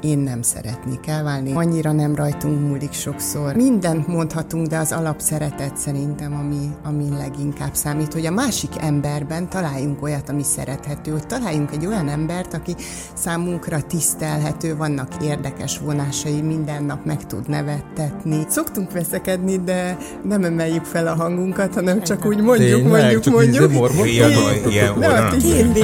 én nem szeretnék elválni. Annyira nem rajtunk múlik sokszor. Mindent mondhatunk, de az alapszeretet szerintem, ami, ami leginkább számít, hogy a másik emberben találjunk olyat, ami szerethető, hogy találjunk egy olyan embert, aki számunkra tisztelhető, vannak érdekes vonásai, minden nap meg tud nevettetni. Szoktunk veszekedni, de nem emeljük fel a hangunkat, hanem csak úgy mondjuk, Tényleg, mondjuk, csak mondjuk. Ilyen, ilyen, ilyen,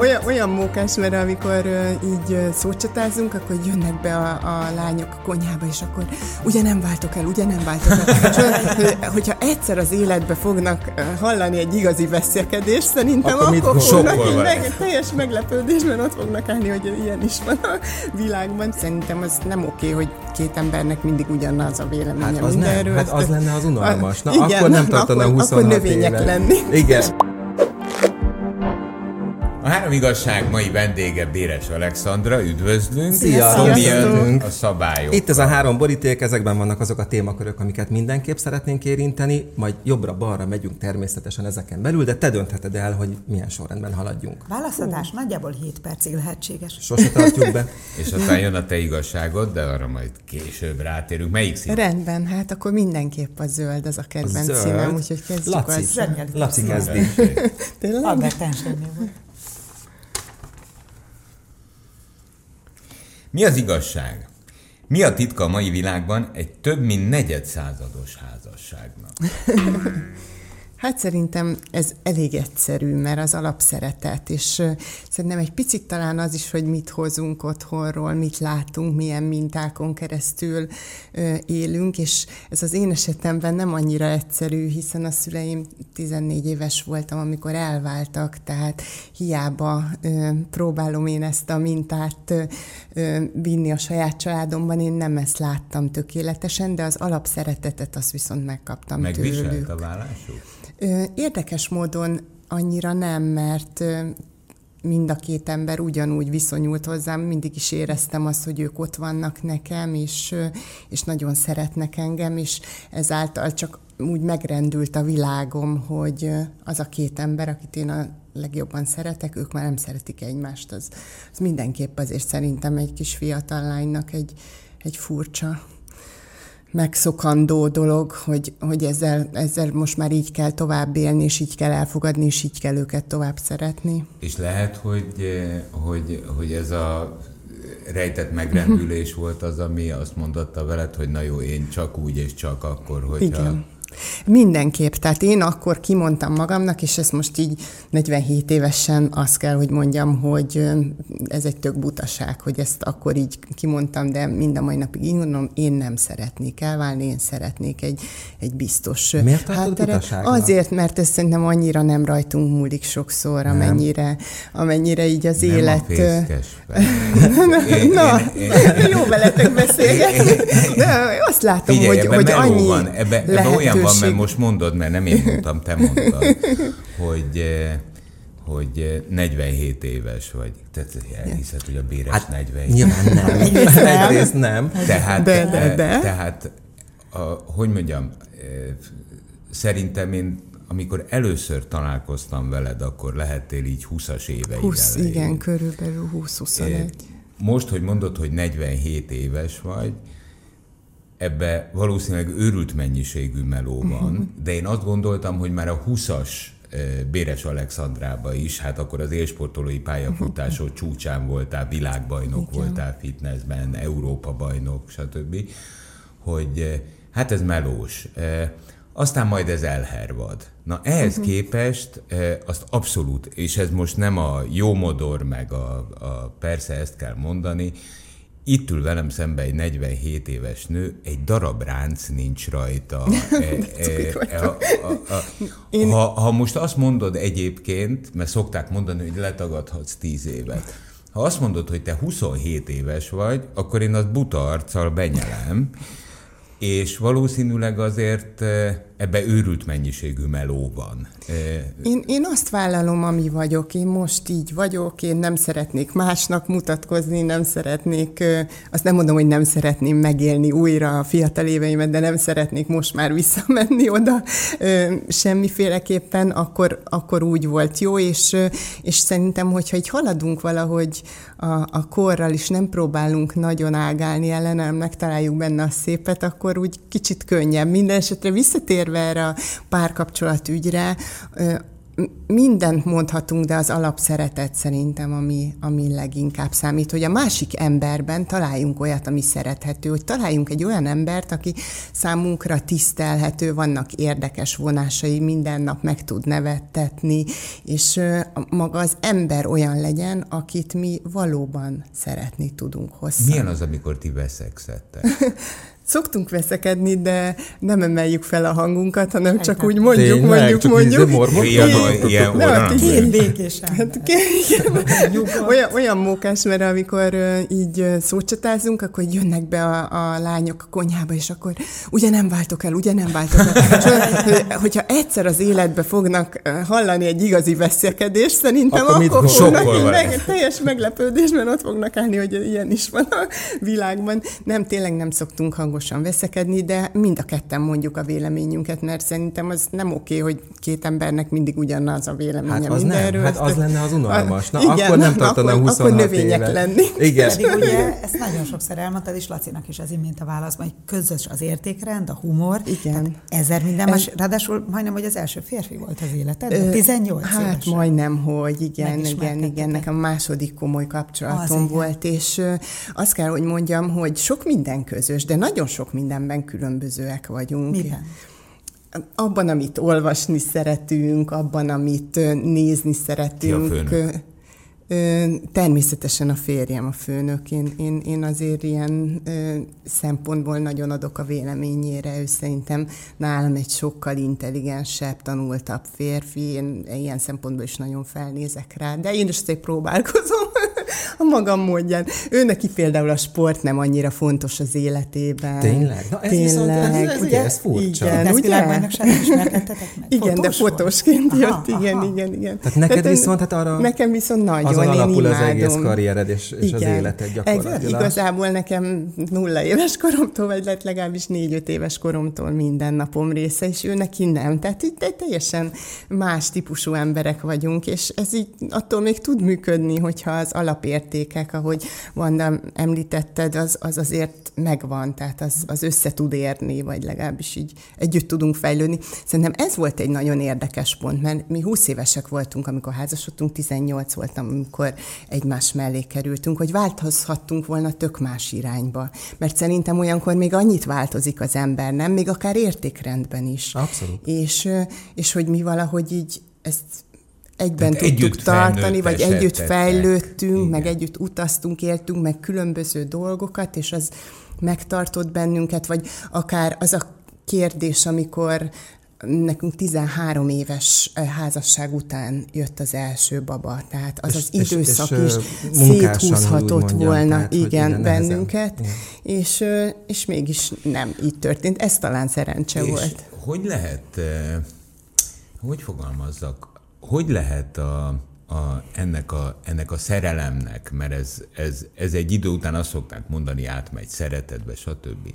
olyan, olyan mókás, mert amikor így szócsatázunk, akkor jönnek be a, a lányok a konyhába, és akkor ugye nem váltok el, ugye nem váltok el. És, hogyha egyszer az életbe fognak hallani egy igazi beszélkedést, szerintem akkor, akkor fognak így meg, teljes meglepődésben ott fognak állni, hogy ilyen is van a világban. Szerintem az nem oké, hogy két embernek mindig ugyanaz a véleménye hát az mindenről. Nem, hát az lenne az unalmas. Na, igen, akkor nem tartana 26 akkor növények éve. lenni. Igen. A három igazság mai vendége Béres Alexandra, üdvözlünk. Szia! Sziasztok. a szabályok. Itt ez a három boríték, ezekben vannak azok a témakörök, amiket mindenképp szeretnénk érinteni, majd jobbra-balra megyünk természetesen ezeken belül, de te döntheted el, hogy milyen sorrendben haladjunk. Válaszadás nagyjából 7 percig lehetséges. Sose tartjuk be. És aztán jön a te igazságod, de arra majd később rátérünk. Melyik szín? Rendben, hát akkor mindenképp a zöld az a kedvenc színem, úgyhogy kezdjük Laci, az. Laci kezdi. Tényleg? Albert volt. Mi az igazság? Mi a titka a mai világban egy több mint negyed százados házasságnak? Hát szerintem ez elég egyszerű, mert az alapszeretet, és szerintem egy picit talán az is, hogy mit hozunk otthonról, mit látunk, milyen mintákon keresztül élünk, és ez az én esetemben nem annyira egyszerű, hiszen a szüleim 14 éves voltam, amikor elváltak, tehát hiába próbálom én ezt a mintát vinni a saját családomban, én nem ezt láttam tökéletesen, de az alapszeretetet azt viszont megkaptam Megviselt tőlük. a vállásuk? Érdekes módon annyira nem, mert mind a két ember ugyanúgy viszonyult hozzám, mindig is éreztem azt, hogy ők ott vannak nekem, és, és nagyon szeretnek engem, és ezáltal csak úgy megrendült a világom, hogy az a két ember, akit én a legjobban szeretek, ők már nem szeretik egymást. Az, az mindenképp azért szerintem egy kis fiatal lánynak egy, egy furcsa megszokandó dolog, hogy, hogy ezzel, ezzel most már így kell tovább élni, és így kell elfogadni, és így kell őket tovább szeretni. És lehet, hogy, hogy, hogy ez a rejtett megrendülés volt az, ami azt mondotta veled, hogy na jó, én csak úgy és csak akkor, hogyha... Igen Mindenképp. Tehát én akkor kimondtam magamnak, és ezt most így 47 évesen azt kell, hogy mondjam, hogy ez egy tök butaság, hogy ezt akkor így kimondtam, de mind a mai napig így mondom, én nem szeretnék elválni, én szeretnék egy, egy biztos Miért hátteret. Azért, mert ez szerintem annyira nem rajtunk múlik sokszor, amennyire, amennyire így az nem élet... A fészkes, én, Na, én, én, jó veletek beszélgetni. Azt látom, Figyelj, hogy, hogy annyi van, ebbe, ebbe olyan van, mert most mondod, mert nem én mondtam, te mondtad, hogy eh, hogy 47 eh, éves vagy. Tehát elhiszed, hogy a Béres hát, 47. Nyilván nem. Egyrészt nem. Tehát, de, de, eh, de. tehát a, hogy mondjam, szerintem én amikor először találkoztam veled, akkor lehettél így 20-as éveid 20, elején. igen, körülbelül 20-21. Most, hogy mondod, hogy 47 éves vagy, ebbe valószínűleg őrült mennyiségű meló van, uh-huh. de én azt gondoltam, hogy már a 20-as Béres Alexandrába is, hát akkor az élsportolói pályafutásod uh-huh. csúcsán voltál, világbajnok Igen. voltál fitnessben, Európa bajnok, stb., hogy hát ez melós. Aztán majd ez elhervad. Na ehhez uh-huh. képest azt abszolút, és ez most nem a jó modor, meg a, a persze ezt kell mondani, itt ül velem szembe egy 47 éves nő, egy darab ránc nincs rajta. ha, ha most azt mondod egyébként, mert szokták mondani, hogy letagadhatsz 10 évet, ha azt mondod, hogy te 27 éves vagy, akkor én azt buta arccal benyelem, és valószínűleg azért ebbe őrült mennyiségű meló van. Én, én azt vállalom, ami vagyok. Én most így vagyok, én nem szeretnék másnak mutatkozni, nem szeretnék, azt nem mondom, hogy nem szeretném megélni újra a fiatal éveimet, de nem szeretnék most már visszamenni oda semmiféleképpen, akkor, akkor úgy volt jó, és, és szerintem, hogyha így haladunk valahogy a, a korral is nem próbálunk nagyon ágálni ellene, hanem megtaláljuk benne a szépet, akkor úgy kicsit könnyebb. Minden esetre visszatérve erre a párkapcsolat ügyre, mindent mondhatunk, de az alapszeretet szerintem, ami, ami leginkább számít, hogy a másik emberben találjunk olyat, ami szerethető, hogy találjunk egy olyan embert, aki számunkra tisztelhető, vannak érdekes vonásai, minden nap meg tud nevettetni, és maga az ember olyan legyen, akit mi valóban szeretni tudunk hozzá. Milyen az, amikor ti veszekszettek? Szoktunk veszekedni, de nem emeljük fel a hangunkat, hanem csak úgy mondjuk, Tényleg, mondjuk, csak mondjuk. Ilyen, ilyen, Két békésen. Hát, olyan, olyan mókás, mert amikor így szócsatázunk, akkor jönnek be a, a lányok a konyhába, és akkor ugye nem váltok el, ugye nem váltok el. és, hogyha egyszer az életbe fognak hallani egy igazi veszekedést, szerintem akkor, akkor fognak meg, teljes meglepődésben ott fognak állni, hogy ilyen is van a világban. Nem, tényleg nem szoktunk hangosan hangosan veszekedni, de mind a ketten mondjuk a véleményünket, mert szerintem az nem oké, hogy két embernek mindig ugyanaz a véleménye hát az mindenről. Nem. Hát az lenne az unalmas. Na, igen, akkor nem tartana akkor, 26 akkor növények éve. lenni. Igen. Pedig ugye ezt nagyon sokszor elmondtad, és Lacinak is az imént a válaszban, hogy közös az értékrend, a humor. Igen. Ezer minden más. Ráadásul majdnem, hogy az első férfi volt az életed. 18 Hát évesen. majdnem, hogy igen, igen, igen. Nekem a második komoly kapcsolatom az volt, igen. és azt kell, hogy mondjam, hogy sok minden közös, de nagyon sok mindenben különbözőek vagyunk. Miben? Abban, amit olvasni szeretünk, abban, amit nézni szeretünk. Természetesen a férjem a főnök. Én, én, én azért ilyen ö, szempontból nagyon adok a véleményére. Ő szerintem nálam egy sokkal intelligensebb, tanultabb férfi. Én ilyen szempontból is nagyon felnézek rá. De én is azért próbálkozom a magam módján. Ő neki például a sport nem annyira fontos az életében. Tényleg? Na ez Tényleg. viszont, ez, ez, ugye, ez furcsa. Igen, de ugye? meg? Igen, Fotós de fotósként aha, jött, aha. igen, igen, igen. Tehát neked Tehát viszont hát arra... Nekem viszont nagyon, én alapul imádom. az egész karriered és, és az életed gyakorlatilag. Egy, igazából nekem nulla éves koromtól, vagy lett legalábbis négy-öt éves koromtól minden napom része, és ő neki nem. Tehát itt teljesen más típusú emberek vagyunk, és ez így attól még tud működni, hogyha az alapértékek, ahogy Vanda említetted, az, az azért megvan, tehát az, az össze tud érni, vagy legalábbis így együtt tudunk fejlődni. Szerintem ez volt egy nagyon érdekes pont, mert mi 20 évesek voltunk, amikor házasodtunk, 18 voltam, amikor egymás mellé kerültünk, hogy változhattunk volna tök más irányba. Mert szerintem olyankor még annyit változik az ember, nem? Még akár értékrendben is. Abszolút. És, és hogy mi valahogy így ezt egyben Tehát tudtuk tartani, vagy együtt fejlődtünk, Igen. meg együtt utaztunk, éltünk meg különböző dolgokat, és az megtartott bennünket, vagy akár az a kérdés, amikor nekünk 13 éves házasság után jött az első baba, tehát az és, az időszak és, és, is széthúzhatott volna, tehát, igen, bennünket, igen. És, és mégis nem így történt. Ez talán szerencse és volt. hogy lehet, hogy fogalmazzak, hogy lehet a, a, ennek, a, ennek a szerelemnek, mert ez, ez, ez egy idő után azt szokták mondani, átmegy szeretetbe, stb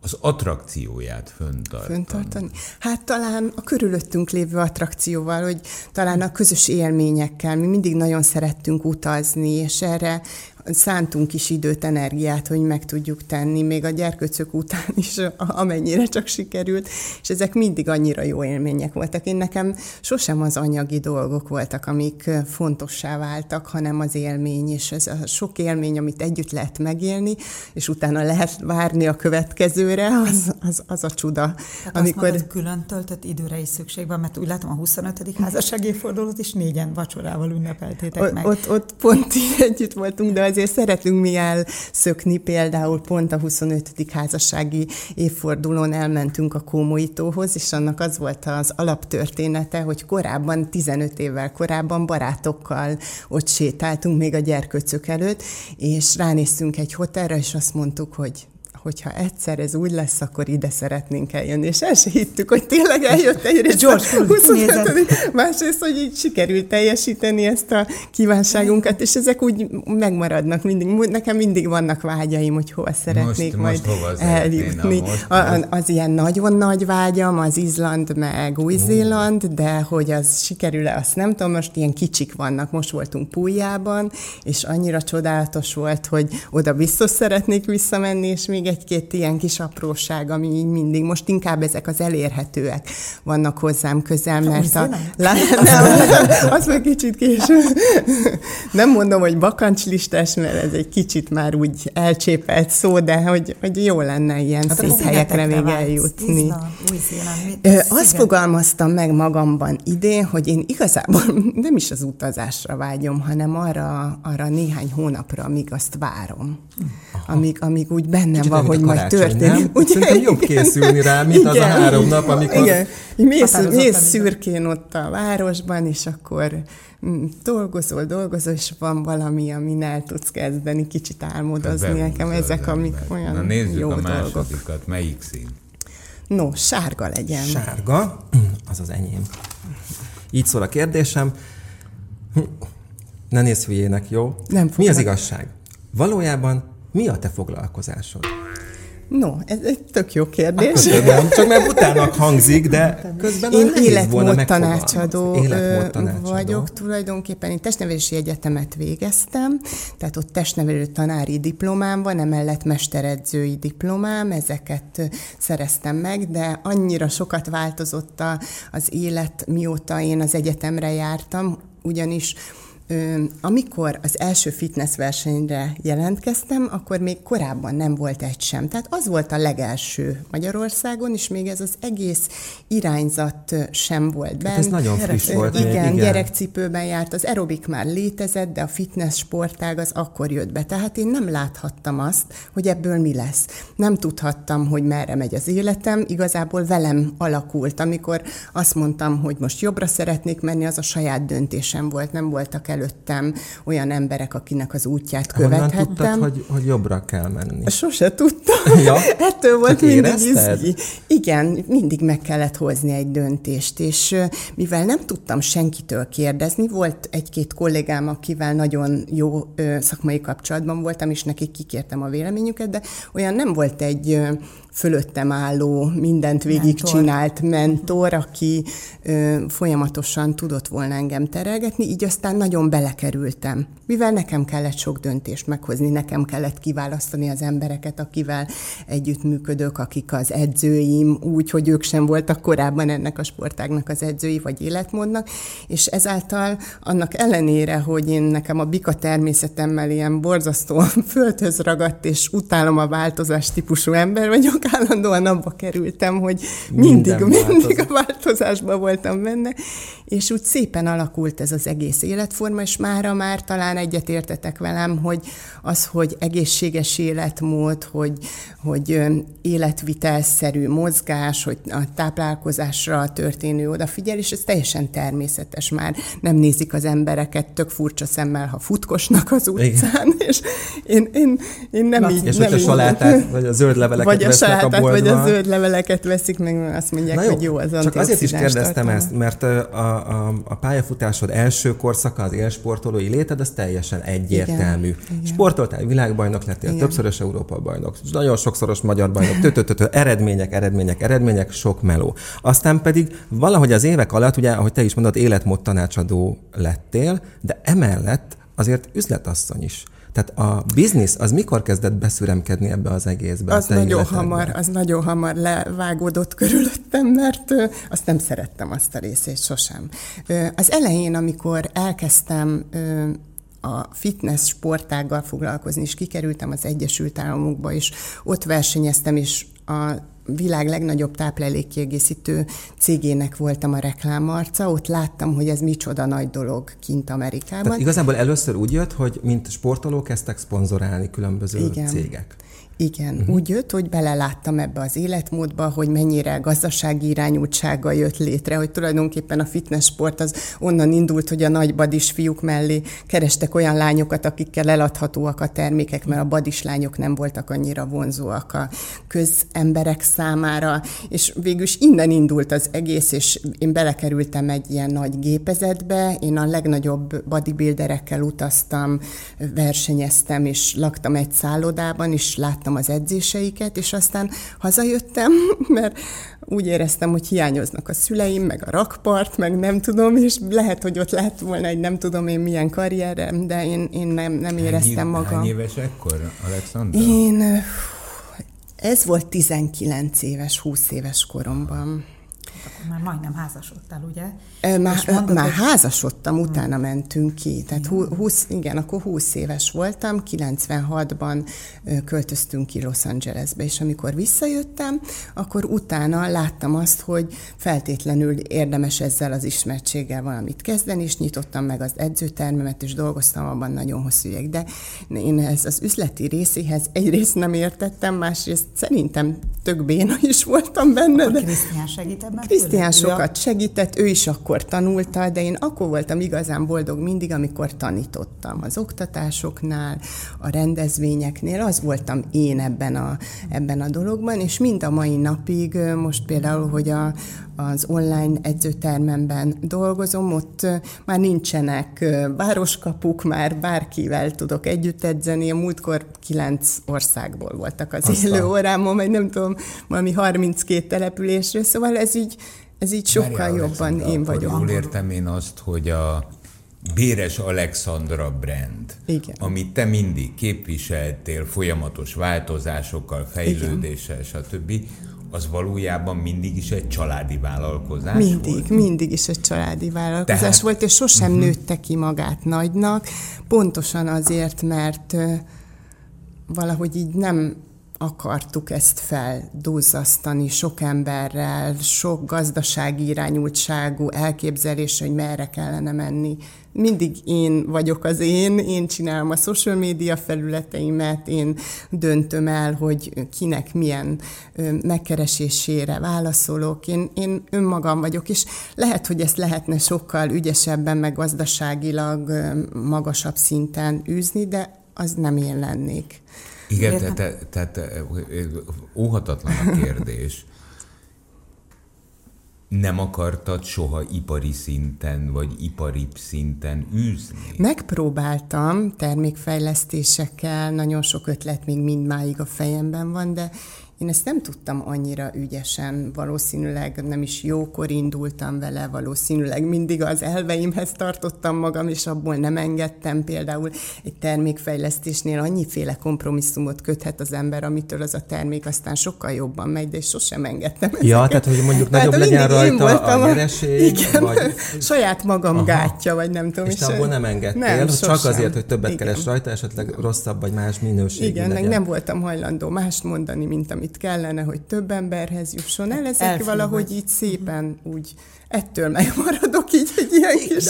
az attrakcióját föntartani. föntartani. Hát talán a körülöttünk lévő attrakcióval, hogy talán a közös élményekkel. Mi mindig nagyon szerettünk utazni, és erre szántunk is időt, energiát, hogy meg tudjuk tenni, még a gyerkőcök után is, amennyire csak sikerült, és ezek mindig annyira jó élmények voltak. Én nekem sosem az anyagi dolgok voltak, amik fontossá váltak, hanem az élmény, és ez a sok élmény, amit együtt lehet megélni, és utána lehet várni a következőre, az, az, az a csuda. Tehát amikor... azt mondod, külön töltött időre is szükség van, mert úgy látom a 25. házasságéfordulót is négyen vacsorával ünnepeltétek meg. Ott, ott pont így együtt voltunk, de az azért szeretünk mi elszökni, például pont a 25. házassági évfordulón elmentünk a Kómoitóhoz, és annak az volt az alaptörténete, hogy korábban, 15 évvel korábban barátokkal ott sétáltunk még a gyerköcök előtt, és ránéztünk egy hotelre, és azt mondtuk, hogy hogyha egyszer ez úgy lesz, akkor ide szeretnénk eljönni. És el se hittük, hogy tényleg eljött egyrészt George a 25 másrészt, hogy így sikerült teljesíteni ezt a kívánságunkat, és ezek úgy megmaradnak mindig. Nekem mindig vannak vágyaim, hogy hova szeretnék most, majd most eljutni. Most, most. Az ilyen nagyon nagy vágyam, az Izland meg Új-Zéland, de hogy az sikerül-e, azt nem tudom, most ilyen kicsik vannak. Most voltunk Pújában, és annyira csodálatos volt, hogy oda biztos szeretnék visszamenni, és még egy-két ilyen kis apróság, ami így mindig, most inkább ezek az elérhetőek vannak hozzám közel, mert a... Lá, nem, az meg kicsit késő. Nem mondom, hogy bakancslistás, mert ez egy kicsit már úgy elcsépelt szó, de hogy, hogy jó lenne ilyen hát szép helyekre még eljutni. Izland, Azt fogalmaztam meg magamban idén, hogy én igazából nem is az utazásra vágyom, hanem arra, arra néhány hónapra, amíg azt várom. Amíg, amíg úgy bennem Kicsit van, hogy majd történik. Úgy, Szerintem jobb készülni rá, mint igen, az a három nap, amikor... Igen. Mész, mész szürkén ott a városban, és akkor mm, dolgozol, dolgozol, és van valami, amin el tudsz kezdeni, kicsit álmodozni. Hát Nekem ezek, amik olyan Na nézzük jó a másodikat, dolgok. melyik szín? No, sárga legyen. Sárga, az az enyém. Így szól a kérdésem. Ne nézz hülyének, jó? Nem Mi az igazság? Valójában mi a te foglalkozásod? No, ez egy tök jó kérdés. Nem, csak mert utának hangzik, de közben Én életmód tanácsadó, életmód tanácsadó vagyok tulajdonképpen. Én testnevelési egyetemet végeztem, tehát ott testnevelő tanári diplomám van, emellett mesteredzői diplomám, ezeket szereztem meg, de annyira sokat változott az élet, mióta én az egyetemre jártam, ugyanis amikor az első fitness versenyre jelentkeztem, akkor még korábban nem volt egy sem. Tehát az volt a legelső Magyarországon, és még ez az egész irányzat sem volt benne. Hát ez nagyon friss volt. Igen, még, igen, gyerekcipőben járt. Az aerobik már létezett, de a fitness sportág az akkor jött be. Tehát én nem láthattam azt, hogy ebből mi lesz. Nem tudhattam, hogy merre megy az életem. Igazából velem alakult. Amikor azt mondtam, hogy most jobbra szeretnék menni, az a saját döntésem volt. Nem voltak el előttem olyan emberek, akinek az útját követhettem. Honnan tudtad, hogy, hogy jobbra kell menni? Sose tudtam. Ja? Ettől volt Csak mindig izgi. Igen, mindig meg kellett hozni egy döntést, és mivel nem tudtam senkitől kérdezni, volt egy-két kollégám, akivel nagyon jó szakmai kapcsolatban voltam, és nekik kikértem a véleményüket, de olyan nem volt egy fölöttem álló, mindent végigcsinált mentor, mentor aki ö, folyamatosan tudott volna engem terelgetni, így aztán nagyon belekerültem. Mivel nekem kellett sok döntést meghozni, nekem kellett kiválasztani az embereket, akivel együttműködök, akik az edzőim, úgy, hogy ők sem voltak korábban ennek a sportágnak az edzői vagy életmódnak, és ezáltal annak ellenére, hogy én nekem a bika természetemmel ilyen borzasztóan földhöz ragadt, és utálom a változás típusú ember vagyok, állandóan abba kerültem, hogy mindig, mindig a változásban voltam benne, és úgy szépen alakult ez az egész életforma, és mára már talán egyetértetek velem, hogy az, hogy egészséges életmód, hogy, hogy életvitelszerű mozgás, hogy a táplálkozásra történő odafigyelés, ez teljesen természetes már. Nem nézik az embereket tök furcsa szemmel, ha futkosnak az utcán, Igen. és én, én, én nem Na, így... És nem a salátát, vagy a zöld leveleket vagy a salátát, a vagy a zöld leveleket veszik, meg azt mondják, jó, hogy jó az Csak azért is kérdeztem tartalma. ezt, mert a, a, a pályafutásod első korszaka, az élsportolói léted, az teljesen egyértelmű. Igen, Sportoltál, világbajnok lettél, Igen. többszörös Európa bajnok, nagyon sokszoros magyar bajnok, tötötötö, eredmények, eredmények, eredmények, sok meló. Aztán pedig valahogy az évek alatt, ugye, ahogy te is mondod, életmód tanácsadó lettél, de emellett azért üzletasszony is. Tehát a biznisz az mikor kezdett beszüremkedni ebbe az egészbe? Az nagyon hamar, az nagyon hamar levágódott körülöttem, mert azt nem szerettem azt a részét sosem. Az elején, amikor elkezdtem a fitness sportággal foglalkozni, és kikerültem az Egyesült Államokba, és ott versenyeztem, és a világ legnagyobb táplálékkiegészítő cégének voltam a reklámarca, ott láttam, hogy ez micsoda nagy dolog kint Amerikában. Tehát igazából először úgy jött, hogy mint sportoló kezdtek szponzorálni különböző Igen. cégek. Igen, uh-huh. úgy jött, hogy beleláttam ebbe az életmódba, hogy mennyire gazdasági irányultsága jött létre, hogy tulajdonképpen a fitness sport az onnan indult, hogy a nagy badis fiúk mellé kerestek olyan lányokat, akikkel eladhatóak a termékek, mert a badis lányok nem voltak annyira vonzóak a közemberek számára, és végül is innen indult az egész, és én belekerültem egy ilyen nagy gépezetbe, én a legnagyobb bodybuilderekkel utaztam, versenyeztem, és laktam egy szállodában, és láttam az edzéseiket, és aztán hazajöttem, mert úgy éreztem, hogy hiányoznak a szüleim, meg a rakpart, meg nem tudom, és lehet, hogy ott lett volna egy nem tudom én milyen karrierem, de én, én nem, nem éreztem hány, magam. Hány éves ekkor, Alexandra? Én, ez volt 19 éves, 20 éves koromban már majdnem házasodtál, ugye? Már, mondod, már hogy... házasodtam, utána hmm. mentünk ki. Tehát 20, igen, akkor 20 éves voltam, 96-ban költöztünk ki Los Angelesbe, és amikor visszajöttem, akkor utána láttam azt, hogy feltétlenül érdemes ezzel az ismertséggel valamit kezdeni, és nyitottam meg az edzőtermemet, és dolgoztam abban nagyon hosszú ideig. De én ez az üzleti részéhez egyrészt nem értettem, másrészt szerintem tök béna is voltam benne. Akkor de... Krisztián segít ebben? Krisztián sokat segített, ő is akkor tanulta, de én akkor voltam igazán boldog mindig, amikor tanítottam az oktatásoknál, a rendezvényeknél, az voltam én ebben a, ebben a dologban, és mind a mai napig, most például, hogy a, az online edzőtermemben dolgozom, ott már nincsenek városkapuk, már bárkivel tudok együtt edzeni. A múltkor kilenc országból voltak az Aztán. élő órámon, vagy nem tudom, valami 32 településről, szóval ez így, ez így sokkal Várjál, jobban Alexandra, én vagyok. Jól értem én azt, hogy a Béres Alexandra brand, Igen. amit te mindig képviseltél folyamatos változásokkal, fejlődéssel, stb., az valójában mindig is egy családi vállalkozás mindig, volt? Mindig is egy családi vállalkozás Tehát, volt, és sosem uh-huh. nőtte ki magát nagynak, pontosan azért, mert valahogy így nem akartuk ezt felduzzasztani sok emberrel, sok gazdasági irányultságú elképzelés, hogy merre kellene menni. Mindig én vagyok az én, én csinálom a social média felületeimet, én döntöm el, hogy kinek milyen megkeresésére válaszolok. Én, én önmagam vagyok, és lehet, hogy ezt lehetne sokkal ügyesebben, meg gazdaságilag magasabb szinten űzni, de az nem én lennék. Igen, tehát, tehát óhatatlan a kérdés. Nem akartad soha ipari szinten, vagy ipari szinten űzni? Megpróbáltam termékfejlesztésekkel, nagyon sok ötlet még mindmáig a fejemben van, de én ezt nem tudtam annyira ügyesen, valószínűleg nem is jókor indultam vele, valószínűleg mindig az elveimhez tartottam magam, és abból nem engedtem. Például egy termékfejlesztésnél annyiféle kompromisszumot köthet az ember, amitől az a termék aztán sokkal jobban megy, de és sosem engedtem ezeket. Ja, tehát hogy mondjuk nagyobb tehát legyen rajta a nyereség, igen, vagy... saját magam Aha. gátja, vagy nem tudom. És, te abból nem engedtél, nem, csak sosem. azért, hogy többet igen. keres rajta, esetleg rosszabb vagy más minőségű Igen, legyen. nem voltam hajlandó mást mondani, mint amit kellene, hogy több emberhez jusson el, ezek Elfilmet. valahogy így szépen úgy ettől megmaradok így egy ilyen kis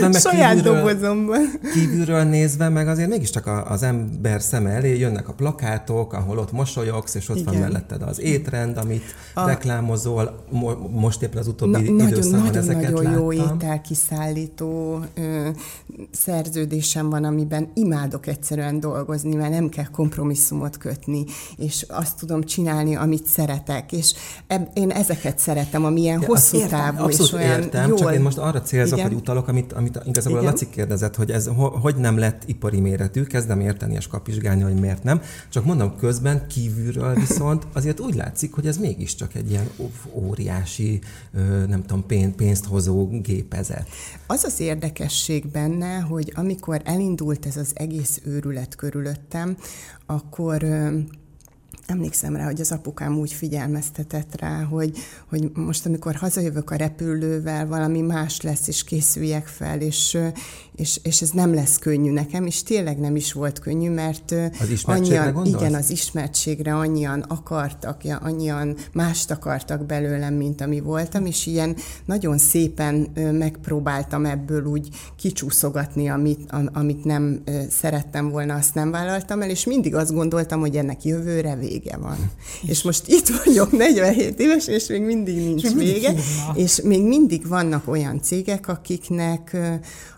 meg saját kívülről, dobozomban. Kívülről nézve, meg azért mégiscsak az ember szeme elé jönnek a plakátok, ahol ott mosolyogsz, és ott Igen. van melletted az étrend, amit a... reklámozol. Mo- most éppen az utóbbi Na, időszakban nagyon, ezeket Nagyon láttam. jó ételkiszállító ö, szerződésem van, amiben imádok egyszerűen dolgozni, mert nem kell kompromisszumot kötni, és azt tudom csinálni, amit szeretek, és eb- én ezeket szeretem, amilyen ja, hosszú távú abszolút értem, jól... csak én most arra célzok, Igen. hogy utalok, amit, amit igazából Igen. a Laci kérdezett, hogy ez ho, hogy nem lett ipari méretű, kezdem érteni és kapizsgálni, hogy miért nem. Csak mondom, közben kívülről viszont azért úgy látszik, hogy ez mégiscsak egy ilyen óriási, nem tudom, pénzt hozó gépezet. Az az érdekesség benne, hogy amikor elindult ez az egész őrület körülöttem, akkor emlékszem rá, hogy az apukám úgy figyelmeztetett rá, hogy, hogy most, amikor hazajövök a repülővel, valami más lesz, és készüljek fel, és, és, és ez nem lesz könnyű nekem, és tényleg nem is volt könnyű, mert az annyian, gondolsz? igen, az ismertségre annyian akartak, annyian mást akartak belőlem, mint ami voltam, és ilyen nagyon szépen megpróbáltam ebből úgy kicsúszogatni, amit, amit nem szerettem volna, azt nem vállaltam el, és mindig azt gondoltam, hogy ennek jövőre vége van. És, és most itt vagyok, 47 éves, és még mindig nincs és vége, mindig és még mindig vannak olyan cégek, akiknek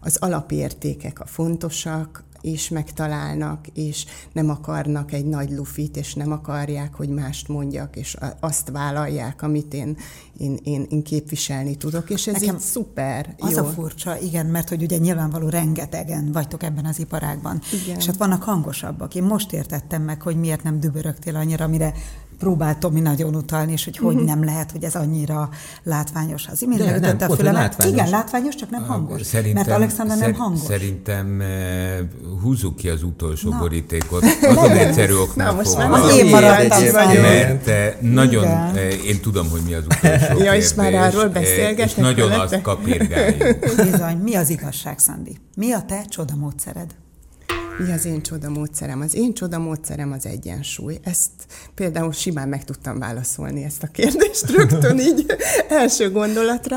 az alapértékek a fontosak, és megtalálnak, és nem akarnak egy nagy lufit, és nem akarják, hogy mást mondjak, és azt vállalják, amit én, én, én, én képviselni tudok, és ez Nekem így szuper. Az jó. a furcsa, igen, mert hogy ugye nyilvánvaló rengetegen vagytok ebben az iparágban, igen. és hát vannak hangosabbak. Én most értettem meg, hogy miért nem dübörögtél annyira, amire próbált Tomi nagyon utalni, és hogy hogy mhm. nem lehet, hogy ez annyira látványos. Az imént leütötte a fülemet. Látványos. Igen, látványos, csak nem hangos. Szerintem, mert Alexander nem hangos. Szerintem uh, húzzuk ki az utolsó Na. borítékot. Azon egyszerű oknál Na, most már én maradtam Mert uh, nagyon, uh, én tudom, hogy mi az utolsó Ja, és már arról beszélgetnek. És nagyon azt kapirgáljuk. Bizony, mi az igazság, Szandi? Mi a te csodamódszered? Mi az én csodamódszerem? Az én csodamódszerem az egyensúly. Ezt például simán meg tudtam válaszolni ezt a kérdést rögtön így első gondolatra.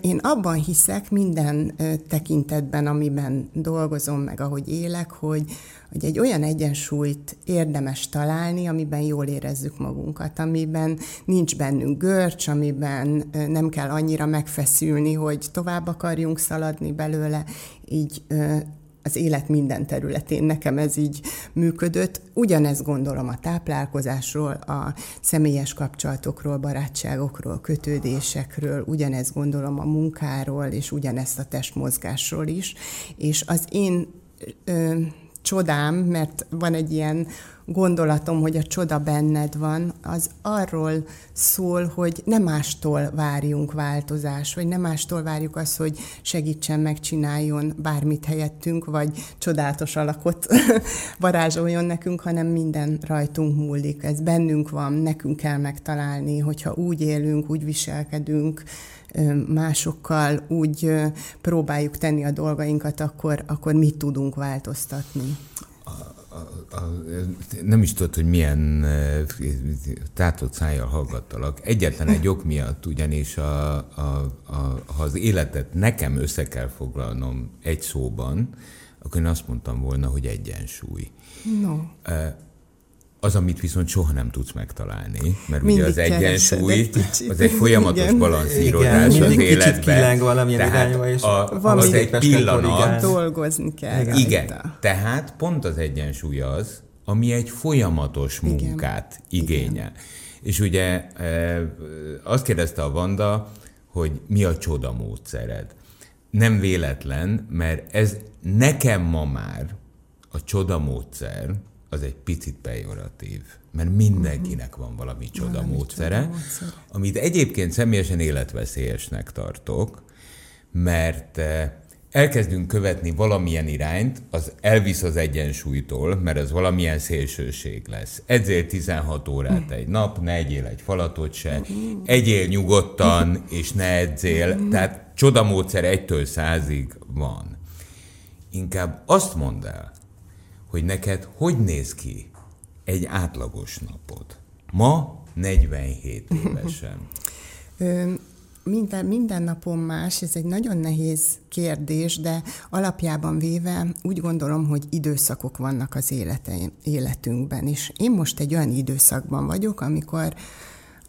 Én abban hiszek minden tekintetben, amiben dolgozom, meg ahogy élek, hogy, hogy egy olyan egyensúlyt érdemes találni, amiben jól érezzük magunkat, amiben nincs bennünk görcs, amiben nem kell annyira megfeszülni, hogy tovább akarjunk szaladni belőle, így az élet minden területén nekem ez így működött. Ugyanezt gondolom a táplálkozásról, a személyes kapcsolatokról, barátságokról, kötődésekről, ugyanezt gondolom a munkáról, és ugyanezt a testmozgásról is. És az én ö, csodám, mert van egy ilyen gondolatom, hogy a csoda benned van, az arról szól, hogy nem mástól várjunk változás, vagy nem mástól várjuk azt, hogy segítsen, megcsináljon bármit helyettünk, vagy csodálatos alakot varázsoljon nekünk, hanem minden rajtunk múlik. Ez bennünk van, nekünk kell megtalálni, hogyha úgy élünk, úgy viselkedünk, másokkal úgy próbáljuk tenni a dolgainkat, akkor, akkor mit tudunk változtatni a, a, nem is tudod, hogy milyen e, tátott szájjal hallgattalak. Egyetlen egy ok miatt, ugyanis a, a, a, ha az életet nekem össze kell foglalnom egy szóban, akkor én azt mondtam volna, hogy egyensúly. No. Az, amit viszont soha nem tudsz megtalálni, mert Mindig ugye az egyensúly, az egy folyamatos igen. balanszírozás igen. az életben. Kicsit kileng valamilyen irányba, és a, Van az egy pillanat. Dolgozni kell. Igen. igen. Tehát pont az egyensúly az, ami egy folyamatos munkát igen. igényel. Igen. És ugye e, azt kérdezte a Vanda, hogy mi a csoda módszered. Nem véletlen, mert ez nekem ma már a csoda módszer, az egy picit pejoratív, mert mindenkinek van valami csoda valami módszere, csoda módszer. amit egyébként személyesen életveszélyesnek tartok, mert eh, elkezdünk követni valamilyen irányt, az elvisz az egyensúlytól, mert az valamilyen szélsőség lesz. Edzél 16 órát egy nap, ne egyél egy falatot se, egyél nyugodtan, és ne edzél. Tehát csodamódszer egytől százig van. Inkább azt mondd el, hogy neked hogy néz ki egy átlagos napod. Ma 47 évesen. minden, minden napon más, ez egy nagyon nehéz kérdés, de alapjában véve úgy gondolom, hogy időszakok vannak az élete, életünkben, és én most egy olyan időszakban vagyok, amikor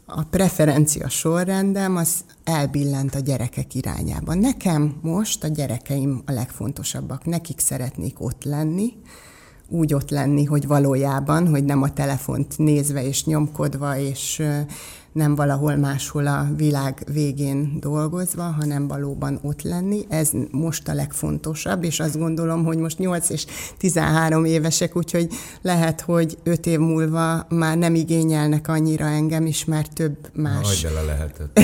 a preferencia sorrendem az elbillent a gyerekek irányába. Nekem most a gyerekeim a legfontosabbak, nekik szeretnék ott lenni, úgy ott lenni, hogy valójában, hogy nem a telefont nézve és nyomkodva, és nem valahol máshol a világ végén dolgozva, hanem valóban ott lenni. Ez most a legfontosabb, és azt gondolom, hogy most 8 és 13 évesek, úgyhogy lehet, hogy 5 év múlva már nem igényelnek annyira engem is, mert több más. Hagyd el a lehetett.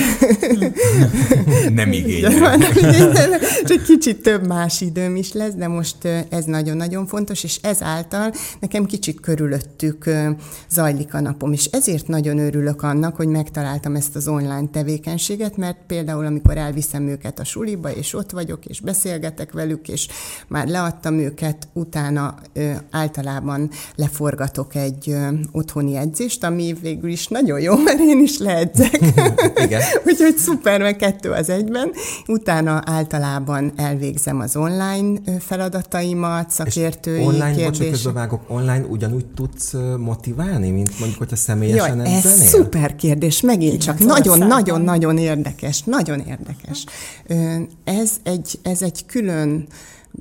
nem igényel. nem igényel. Csak kicsit több más időm is lesz, de most ez nagyon-nagyon fontos, és ezáltal nekem kicsit körülöttük zajlik a napom, és ezért nagyon örülök annak, hogy megtaláltam ezt az online tevékenységet, mert például amikor elviszem őket a suliba, és ott vagyok, és beszélgetek velük, és már leadtam őket, utána ö, általában leforgatok egy ö, otthoni edzést, ami végül is nagyon jó, mert én is leedzek. Igen. Úgyhogy szuper, meg kettő az egyben. Utána általában elvégzem az online feladataimat, szakértői és online, kérdések. vágok, online ugyanúgy tudsz motiválni, mint mondjuk, hogyha személyesen Jaj, ez szuper kérdés, megint Igen, csak nagyon-nagyon-nagyon érdekes, nagyon érdekes. Ez egy, ez egy külön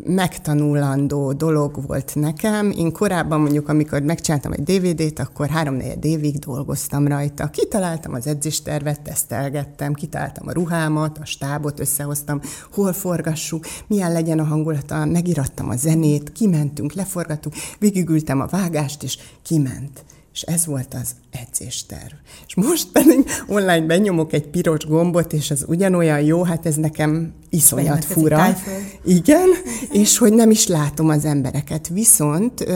megtanulandó dolog volt nekem. Én korábban mondjuk, amikor megcsináltam egy DVD-t, akkor három évig dolgoztam rajta. Kitaláltam az edzéstervet, tesztelgettem, kitaláltam a ruhámat, a stábot összehoztam, hol forgassuk, milyen legyen a hangulata, megirattam a zenét, kimentünk, leforgattuk, végigültem a vágást, és kiment és ez volt az edzésterv. És most pedig online benyomok egy piros gombot, és az ugyanolyan jó, hát ez nekem iszonyat fura. Igen, és hogy nem is látom az embereket. Viszont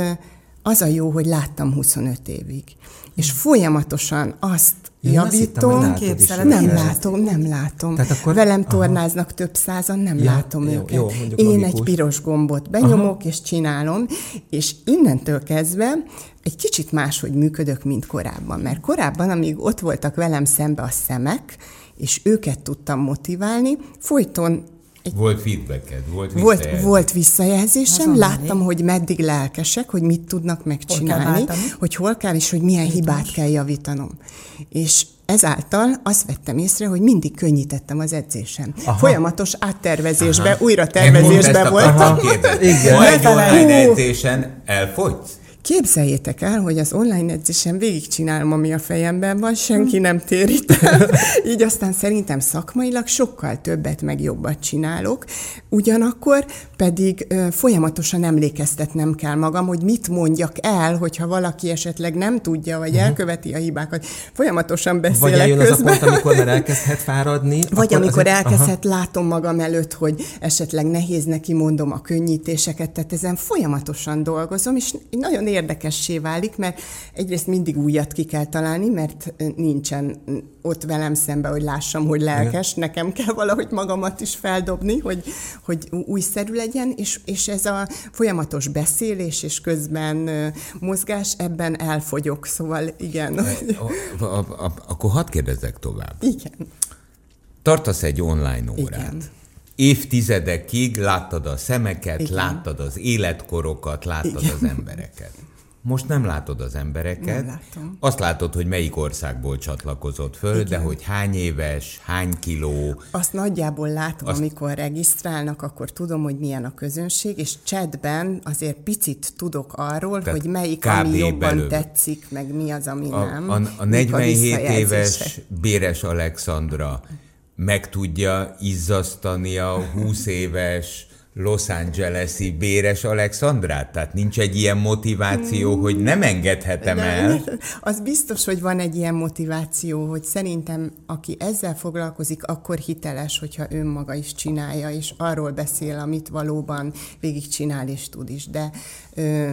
az a jó, hogy láttam 25 évig. És folyamatosan azt javítom, hittem, nem látom, nem látom. Tehát akkor, Velem tornáznak aha. több százan, nem ja, látom jó, őket. Jó, Én logikus. egy piros gombot benyomok, aha. és csinálom, és innentől kezdve egy kicsit máshogy működök, mint korábban. Mert korábban, amíg ott voltak velem szembe a szemek, és őket tudtam motiválni, folyton egy, volt feedbacked, volt visszajelzés. Volt, volt visszajelzésem, Azon láttam, elég. hogy meddig lelkesek, hogy mit tudnak megcsinálni, hol hogy hol kell, és hogy milyen Hibás. hibát kell javítanom. És ezáltal azt vettem észre, hogy mindig könnyítettem az edzésem. Aha. Folyamatos áttervezésbe, Aha. újra tervezésbe voltam. Igen. Ma egy online edzésen elfogysz? Képzeljétek el, hogy az online edzésen végigcsinálom, ami a fejemben van, senki nem térít el. Így aztán szerintem szakmailag sokkal többet, meg jobbat csinálok. Ugyanakkor pedig folyamatosan emlékeztetnem kell magam, hogy mit mondjak el, hogyha valaki esetleg nem tudja, vagy uh-huh. elköveti a hibákat. Folyamatosan beszélek Vagy eljön közben. az a pont, amikor már elkezdhet fáradni. Vagy amikor azért, elkezdhet, aha. látom magam előtt, hogy esetleg nehéz neki mondom a könnyítéseket, tehát ezen folyamatosan dolgozom, és nagyon érdekessé válik, mert egyrészt mindig újat ki kell találni, mert nincsen ott velem szembe, hogy lássam, hogy lelkes, Igen. nekem kell valahogy magamat is feldobni, hogy, hogy újszerű legyen, és, és ez a folyamatos beszélés és közben mozgás, ebben elfogyok, szóval igen. Akkor hadd kérdezzek tovább. Igen. Tartasz egy online órát. Igen évtizedekig láttad a szemeket, Igen. láttad az életkorokat, láttad Igen. az embereket. Most nem látod az embereket. Nem látom. Azt látod, hogy melyik országból csatlakozott föl, Igen. de hogy hány éves, hány kiló. Azt nagyjából látom, azt... amikor regisztrálnak, akkor tudom, hogy milyen a közönség, és chatben azért picit tudok arról, Tehát hogy melyik, ami jobban belül. tetszik, meg mi az, ami a, nem. A, a 47 a éves Béres Alexandra meg tudja izzasztani a 20 éves Los Angeles-i Béres Alexandrát? Tehát nincs egy ilyen motiváció, hmm. hogy nem engedhetem nem, el? Az biztos, hogy van egy ilyen motiváció, hogy szerintem aki ezzel foglalkozik, akkor hiteles, hogyha önmaga is csinálja, és arról beszél, amit valóban végigcsinál és tud is. De ö,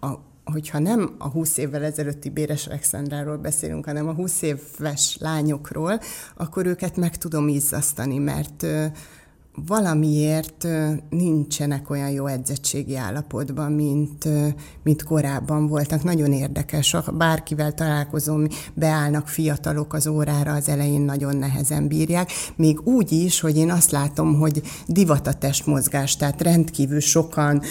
a, hogyha nem a 20 évvel ezelőtti Béres Alexandráról beszélünk, hanem a 20 éves lányokról, akkor őket meg tudom izzasztani, mert valamiért nincsenek olyan jó edzettségi állapotban, mint, mint korábban voltak. Nagyon érdekes, ha bárkivel találkozom, beállnak fiatalok az órára, az elején nagyon nehezen bírják. Még úgy is, hogy én azt látom, hogy divat a testmozgás, tehát rendkívül sokan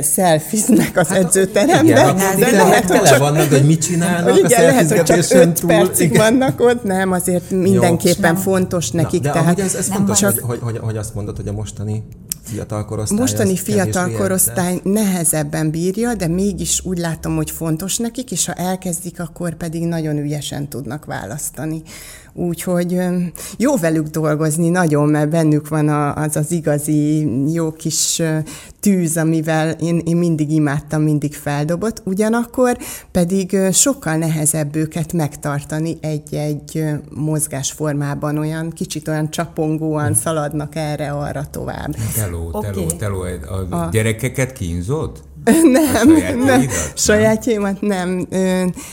szelfiznek az hát, edzőteremben. Igen, de lehet, hogy csak, vannak, hogy mit csinálnak igen, a lehet, hogy csak 5 percig igen. vannak ott, nem, azért mindenképpen jó, fontos nekik. Na, de tehát ez, ez fontos, csak... hogy, hogy, hogy azt mondod, hogy a mostani fiatal korosztály. Mostani fiatal korosztály nehezebben bírja, de mégis úgy látom, hogy fontos nekik, és ha elkezdik, akkor pedig nagyon ügyesen tudnak választani. Úgyhogy jó velük dolgozni nagyon, mert bennük van az az igazi jó kis tűz, amivel én, én mindig imádtam, mindig feldobott, ugyanakkor pedig sokkal nehezebb őket megtartani egy-egy mozgásformában, olyan kicsit olyan csapongóan szaladnak erre-arra tovább. Teló, teló, okay. teló. A, a gyerekeket kínzott? Nem, nem. Sajátjaimat nem.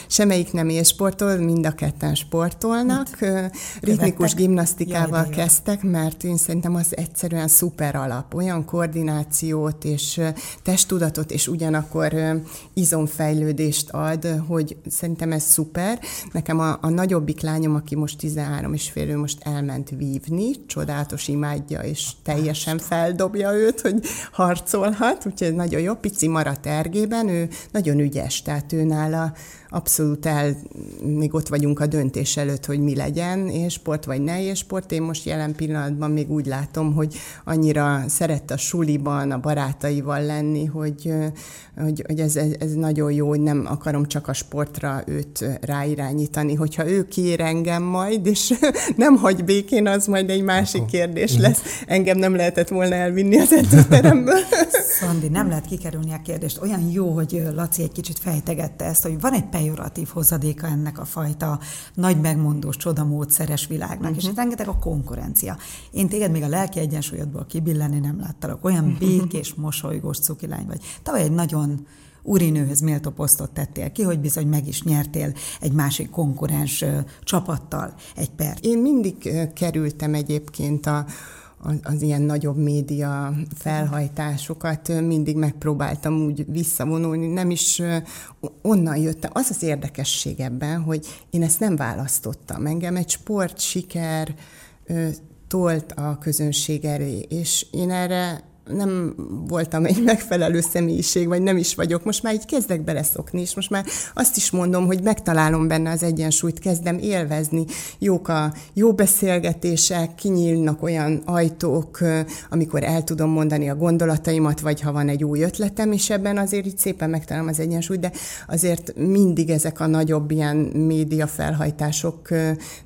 Semmelyik nem élsportol, mind a ketten sportolnak. Hát, ritmikus gimnasztikával Jaj, kezdtek, mert én szerintem az egyszerűen szuper alap. Olyan koordinációt és testtudatot, és ugyanakkor izomfejlődést ad, hogy szerintem ez szuper. Nekem a, a nagyobbik lányom, aki most 13 és fél, ő most elment vívni, csodálatos imádja, és teljesen feldobja őt, hogy harcolhat, úgyhogy nagyon jó, pici maradt ergében, ő nagyon ügyes, tehát ő nála abszolút el, még ott vagyunk a döntés előtt, hogy mi legyen, és sport vagy ne és sport. Én most jelen pillanatban még úgy látom, hogy annyira szeret a suliban, a barátaival lenni, hogy, hogy, hogy ez, ez nagyon jó, hogy nem akarom csak a sportra őt ráirányítani. Hogyha ő kér engem majd, és nem hagy békén, az majd egy másik kérdés lesz. Engem nem lehetett volna elvinni az edzőteremből. Szandi, nem lehet kikerülni a kérdést. Olyan jó, hogy Laci egy kicsit fejtegette ezt, hogy van egy pejoratív hozadéka ennek a fajta nagy megmondós, csodamódszeres világnak, uh-huh. és itt rengeteg a konkurencia. Én téged még a lelki egyensúlyodból kibillenni nem láttalak. Olyan békés, mosolygós cukilány vagy. Tavaly egy nagyon úrinőhöz méltó posztot tettél ki, hogy bizony meg is nyertél egy másik konkurens csapattal egy pert. Én mindig kerültem egyébként a, az, az ilyen nagyobb média felhajtásokat mindig megpróbáltam úgy visszavonulni, nem is onnan jöttem. Az az érdekesség ebben, hogy én ezt nem választottam. Engem egy sport siker tolt a közönség elé, és én erre nem voltam egy megfelelő személyiség, vagy nem is vagyok. Most már így kezdek beleszokni, és most már azt is mondom, hogy megtalálom benne az egyensúlyt, kezdem élvezni. Jók a jó beszélgetések, kinyílnak olyan ajtók, amikor el tudom mondani a gondolataimat, vagy ha van egy új ötletem, és ebben azért így szépen megtalálom az egyensúlyt, de azért mindig ezek a nagyobb ilyen média felhajtások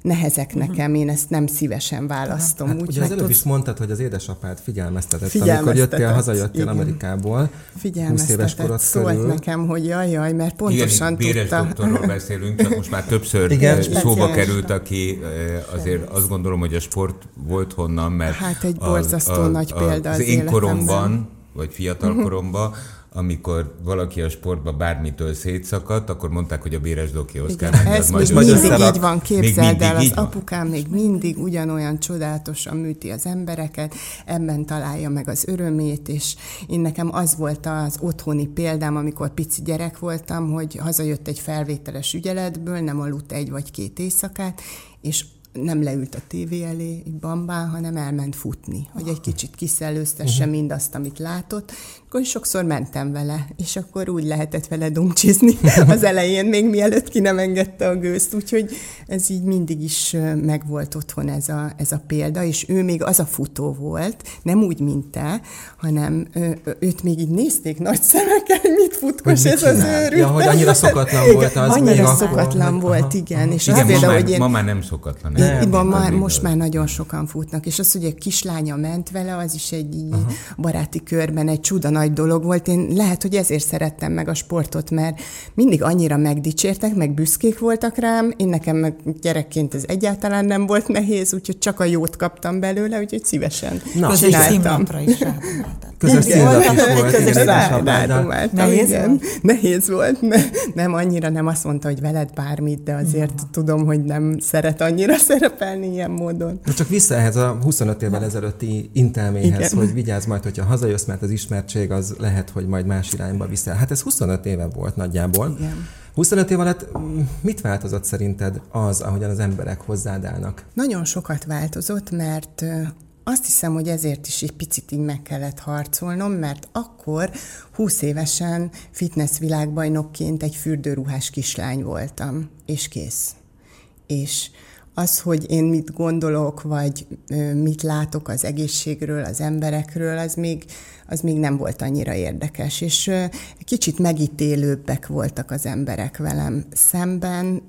nehezek uh-huh. nekem, én ezt nem szívesen választom. Hát, úgy ugye az előbb tudsz... is mondtad, hogy az édesapád figyelmeztetett, Figyelme amikor jöttél, hazajöttél igen. Amerikából, 20 éves korod szólt körül. nekem, hogy jaj, jaj, mert pontosan igen, tudta. doktorról beszélünk, csak most már többször igen, szóba került, aki azért azt gondolom, hogy a sport volt honnan, mert Hát egy borzasztó a, a, nagy példa az, az én koromban, vagy fiatal koromban, amikor valaki a sportban bármitől szétszakadt, akkor mondták, hogy a béres kell menni. Ez még mindig így van, képzeld el, az apukám még mindig ugyanolyan csodálatosan műti az embereket, ebben találja meg az örömét, és én nekem az volt az otthoni példám, amikor pici gyerek voltam, hogy hazajött egy felvételes ügyeletből, nem aludt egy vagy két éjszakát, és nem leült a tévé elé, bambán, hanem elment futni, hogy egy kicsit kiszellőztesse uh-huh. mindazt, amit látott. Akkor sokszor mentem vele, és akkor úgy lehetett vele dumcsizni az elején, még mielőtt ki nem engedte a gőzt, úgyhogy ez így mindig is megvolt otthon ez a, ez a példa, és ő még az a futó volt, nem úgy, mint te, hanem őt még így nézték nagy szemekkel, hogy mit futkos ez az őrült. Ja, hogy annyira szokatlan volt az Annyira szokatlan volt, igen. És igen, ma, már, hogy ma már nem szokatlan. Nem, igen, már, most már nagyon sokan futnak, és az, hogy egy kislánya ment vele, az is egy így baráti körben egy csuda nagy dolog volt. Én lehet, hogy ezért szerettem meg a sportot, mert mindig annyira megdicsértek, meg büszkék voltak rám. Én nekem meg gyerekként ez egyáltalán nem volt nehéz, úgyhogy csak a jót kaptam belőle, úgyhogy szívesen Na, is Közös színlap is volt. Közös Nehéz volt? Nehéz volt. Ne, nem annyira nem azt mondta, hogy veled bármit, de azért tudom, hogy nem szeret annyira szerepelni ilyen módon. De csak vissza ehhez a 25 évvel ezelőtti intelméhez, Igen. hogy vigyázz majd, hogyha hazajössz, mert az ismertség az lehet, hogy majd más irányba viszel. Hát ez 25 éve volt nagyjából. Igen. 25 év alatt mit változott szerinted az, ahogyan az emberek hozzád állnak? Nagyon sokat változott, mert azt hiszem, hogy ezért is egy picit így meg kellett harcolnom, mert akkor 20 évesen fitness világbajnokként egy fürdőruhás kislány voltam, és kész. És az, hogy én mit gondolok, vagy mit látok az egészségről, az emberekről, az még, az még nem volt annyira érdekes, és kicsit megítélőbbek voltak az emberek velem szemben,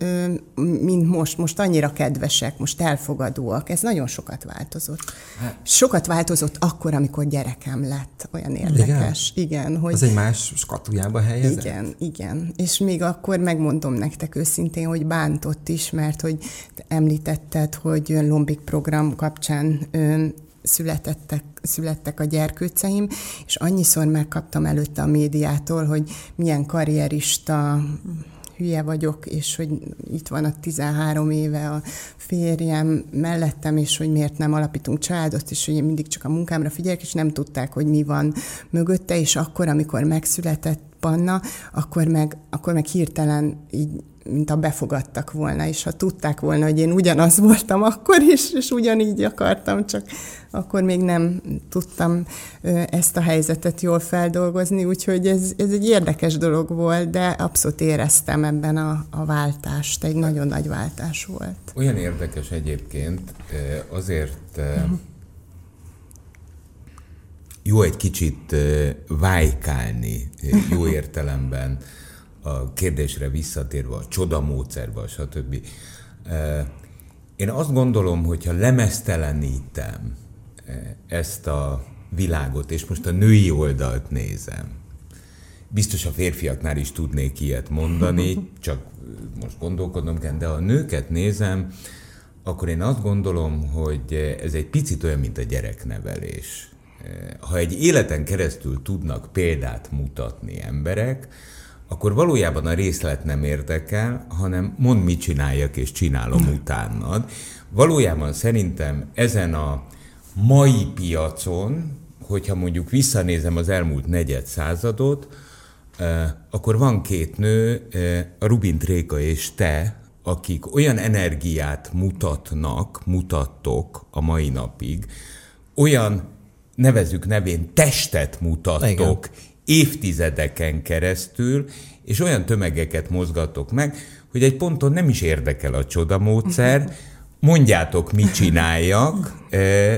mint most. Most annyira kedvesek, most elfogadóak. Ez nagyon sokat változott. Hát- sokat változott akkor, amikor gyerekem lett. Olyan érdekes. Igen, igen hogy... Az egy más skatujába helyezett? Igen, igen. És még akkor megmondom nektek őszintén, hogy bántott is, mert hogy említetted, hogy Lombik program kapcsán születettek, születtek a gyerkőceim, és annyiszor megkaptam előtte a médiától, hogy milyen karrierista hülye vagyok, és hogy itt van a 13 éve a férjem mellettem, és hogy miért nem alapítunk családot, és hogy én mindig csak a munkámra figyelek, és nem tudták, hogy mi van mögötte, és akkor, amikor megszületett Panna, akkor meg, akkor meg hirtelen így mint a befogadtak volna, és ha tudták volna, hogy én ugyanaz voltam akkor is, és ugyanígy akartam, csak akkor még nem tudtam ezt a helyzetet jól feldolgozni, úgyhogy ez, ez egy érdekes dolog volt, de abszolút éreztem ebben a, a váltást, egy nagyon nagy váltás volt. Olyan érdekes egyébként, azért uh-huh. jó egy kicsit vájkálni, jó értelemben, a kérdésre visszatérve, a csodamódszerbe, stb. Én azt gondolom, hogyha lemeztelenítem ezt a világot, és most a női oldalt nézem, biztos a férfiaknál is tudnék ilyet mondani, csak most gondolkodnom kell, de ha a nőket nézem, akkor én azt gondolom, hogy ez egy picit olyan, mint a gyereknevelés. Ha egy életen keresztül tudnak példát mutatni emberek, akkor valójában a részlet nem érdekel, hanem mond, mit csináljak, és csinálom utánad. Valójában szerintem ezen a mai piacon, hogyha mondjuk visszanézem az elmúlt negyed századot, akkor van két nő, a Rubin Tréka és te, akik olyan energiát mutatnak, mutattok a mai napig, olyan nevezük nevén testet mutattok, Igen évtizedeken keresztül, és olyan tömegeket mozgatok meg, hogy egy ponton nem is érdekel a csodamódszer, mondjátok, mit csináljak, e,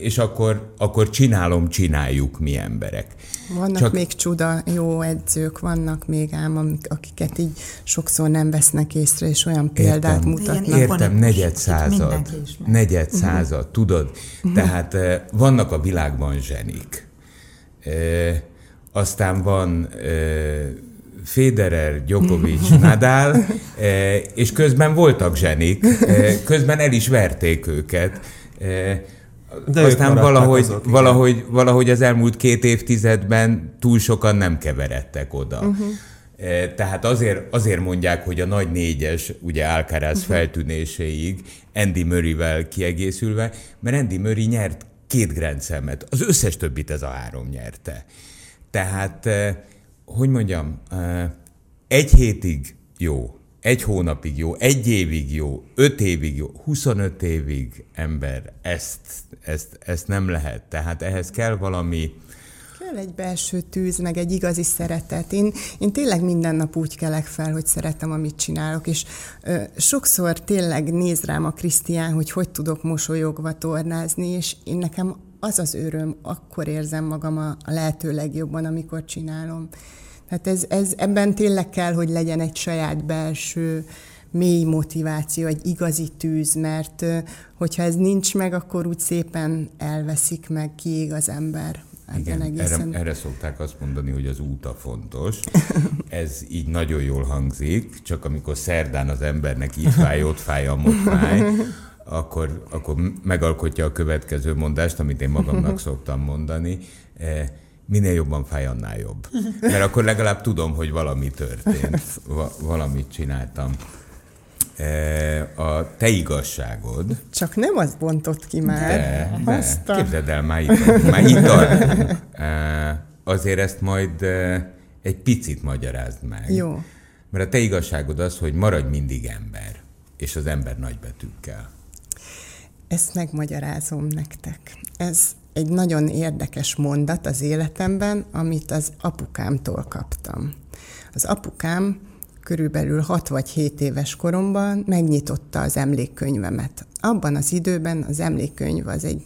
és akkor, akkor csinálom, csináljuk mi emberek. Vannak Csak... még csuda jó edzők, vannak még ám, akiket így sokszor nem vesznek észre, és olyan példát értem, mutatnak. Értem, negyed század, negyed mhm. század, uh-huh. tudod? Uh-huh. Tehát e, vannak a világban zsenik. E, aztán van Federer, Djokovic, Nadal, és közben voltak zsenik, közben el is verték őket. De Aztán valahogy, azok, valahogy, valahogy az elmúlt két évtizedben túl sokan nem keveredtek oda. Uh-huh. Tehát azért, azért mondják, hogy a nagy négyes, ugye Alcaraz uh-huh. feltűnéséig Andy Murray-vel kiegészülve, mert Andy Murray nyert két Grand Az összes többit ez a három nyerte. Tehát, eh, hogy mondjam, eh, egy hétig jó, egy hónapig jó, egy évig jó, öt évig jó, 25 évig ember, ezt, ezt, ezt nem lehet. Tehát ehhez kell valami, Kell egy belső tűz, meg egy igazi szeretet. Én, én tényleg minden nap úgy kelek fel, hogy szeretem, amit csinálok, és ö, sokszor tényleg néz rám a Krisztián, hogy hogy tudok mosolyogva tornázni, és én nekem az az öröm, akkor érzem magam a, a lehető legjobban, amikor csinálom. Tehát ez, ez, ebben tényleg kell, hogy legyen egy saját belső mély motiváció, egy igazi tűz, mert hogyha ez nincs meg, akkor úgy szépen elveszik meg, kiég az ember. Igen, egészen... erre, erre szokták azt mondani, hogy az út a fontos. Ez így nagyon jól hangzik, csak amikor szerdán az embernek így fáj, ott fáj, amott fáj, akkor, akkor megalkotja a következő mondást, amit én magamnak szoktam mondani, e, minél jobban fáj, annál jobb. Mert akkor legalább tudom, hogy valami történt, va- valamit csináltam. E, a te igazságod... Csak nem az bontott ki már. De, de. Képzeld el, már itt, már itt e, Azért ezt majd egy picit magyarázd meg. Jó. Mert a te igazságod az, hogy maradj mindig ember, és az ember nagybetűkkel. Ezt megmagyarázom nektek. Ez egy nagyon érdekes mondat az életemben, amit az apukámtól kaptam. Az apukám körülbelül 6 vagy 7 éves koromban megnyitotta az emlékkönyvemet. Abban az időben az emlékkönyv az egy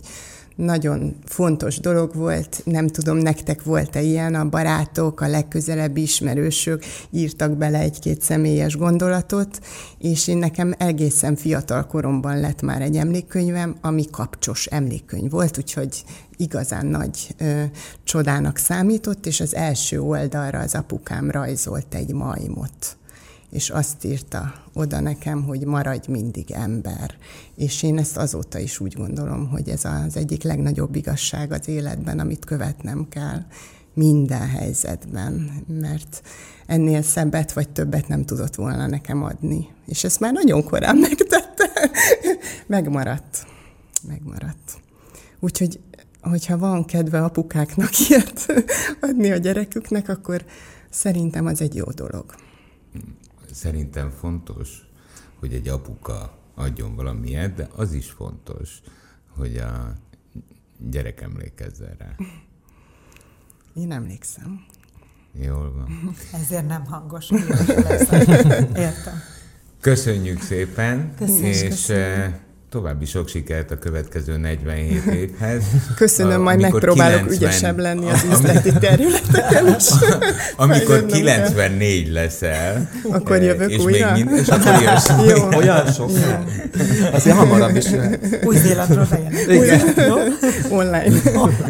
nagyon fontos dolog volt, nem tudom, nektek volt-e ilyen, a barátok, a legközelebbi ismerősök írtak bele egy-két személyes gondolatot, és én nekem egészen fiatal koromban lett már egy emlékkönyvem, ami kapcsos emlékkönyv volt, úgyhogy igazán nagy ö, csodának számított, és az első oldalra az apukám rajzolt egy majmot és azt írta oda nekem, hogy maradj mindig ember. És én ezt azóta is úgy gondolom, hogy ez az egyik legnagyobb igazság az életben, amit követnem kell minden helyzetben, mert ennél szebbet vagy többet nem tudott volna nekem adni. És ezt már nagyon korán megtette. Megmaradt. Megmaradt. Úgyhogy, hogyha van kedve apukáknak ilyet adni a gyereküknek, akkor szerintem az egy jó dolog szerintem fontos, hogy egy apuka adjon valamilyet, de az is fontos, hogy a gyerek emlékezzen rá. Én emlékszem. Jól van. Ezért nem hangos. Értem. Köszönjük szépen, Köszönjük, és köszönjük. További sok sikert a következő 47 évhez. Köszönöm, a, majd megpróbálok 90, ügyesebb lenni az üzleti területeken is. amikor 94 kell. leszel. Akkor eh, jövök és újra? Még mind, és akkor jössz. Jó. Olyan sok. Azért hamarabb is Új-Zélandról Igen. Online.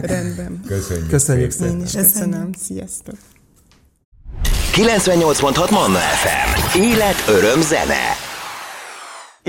Rendben. Köszönjük. Köszönjük szépen. Én is köszönöm. Sziasztok. 98.6 Manna FM. Élet, öröm, zene.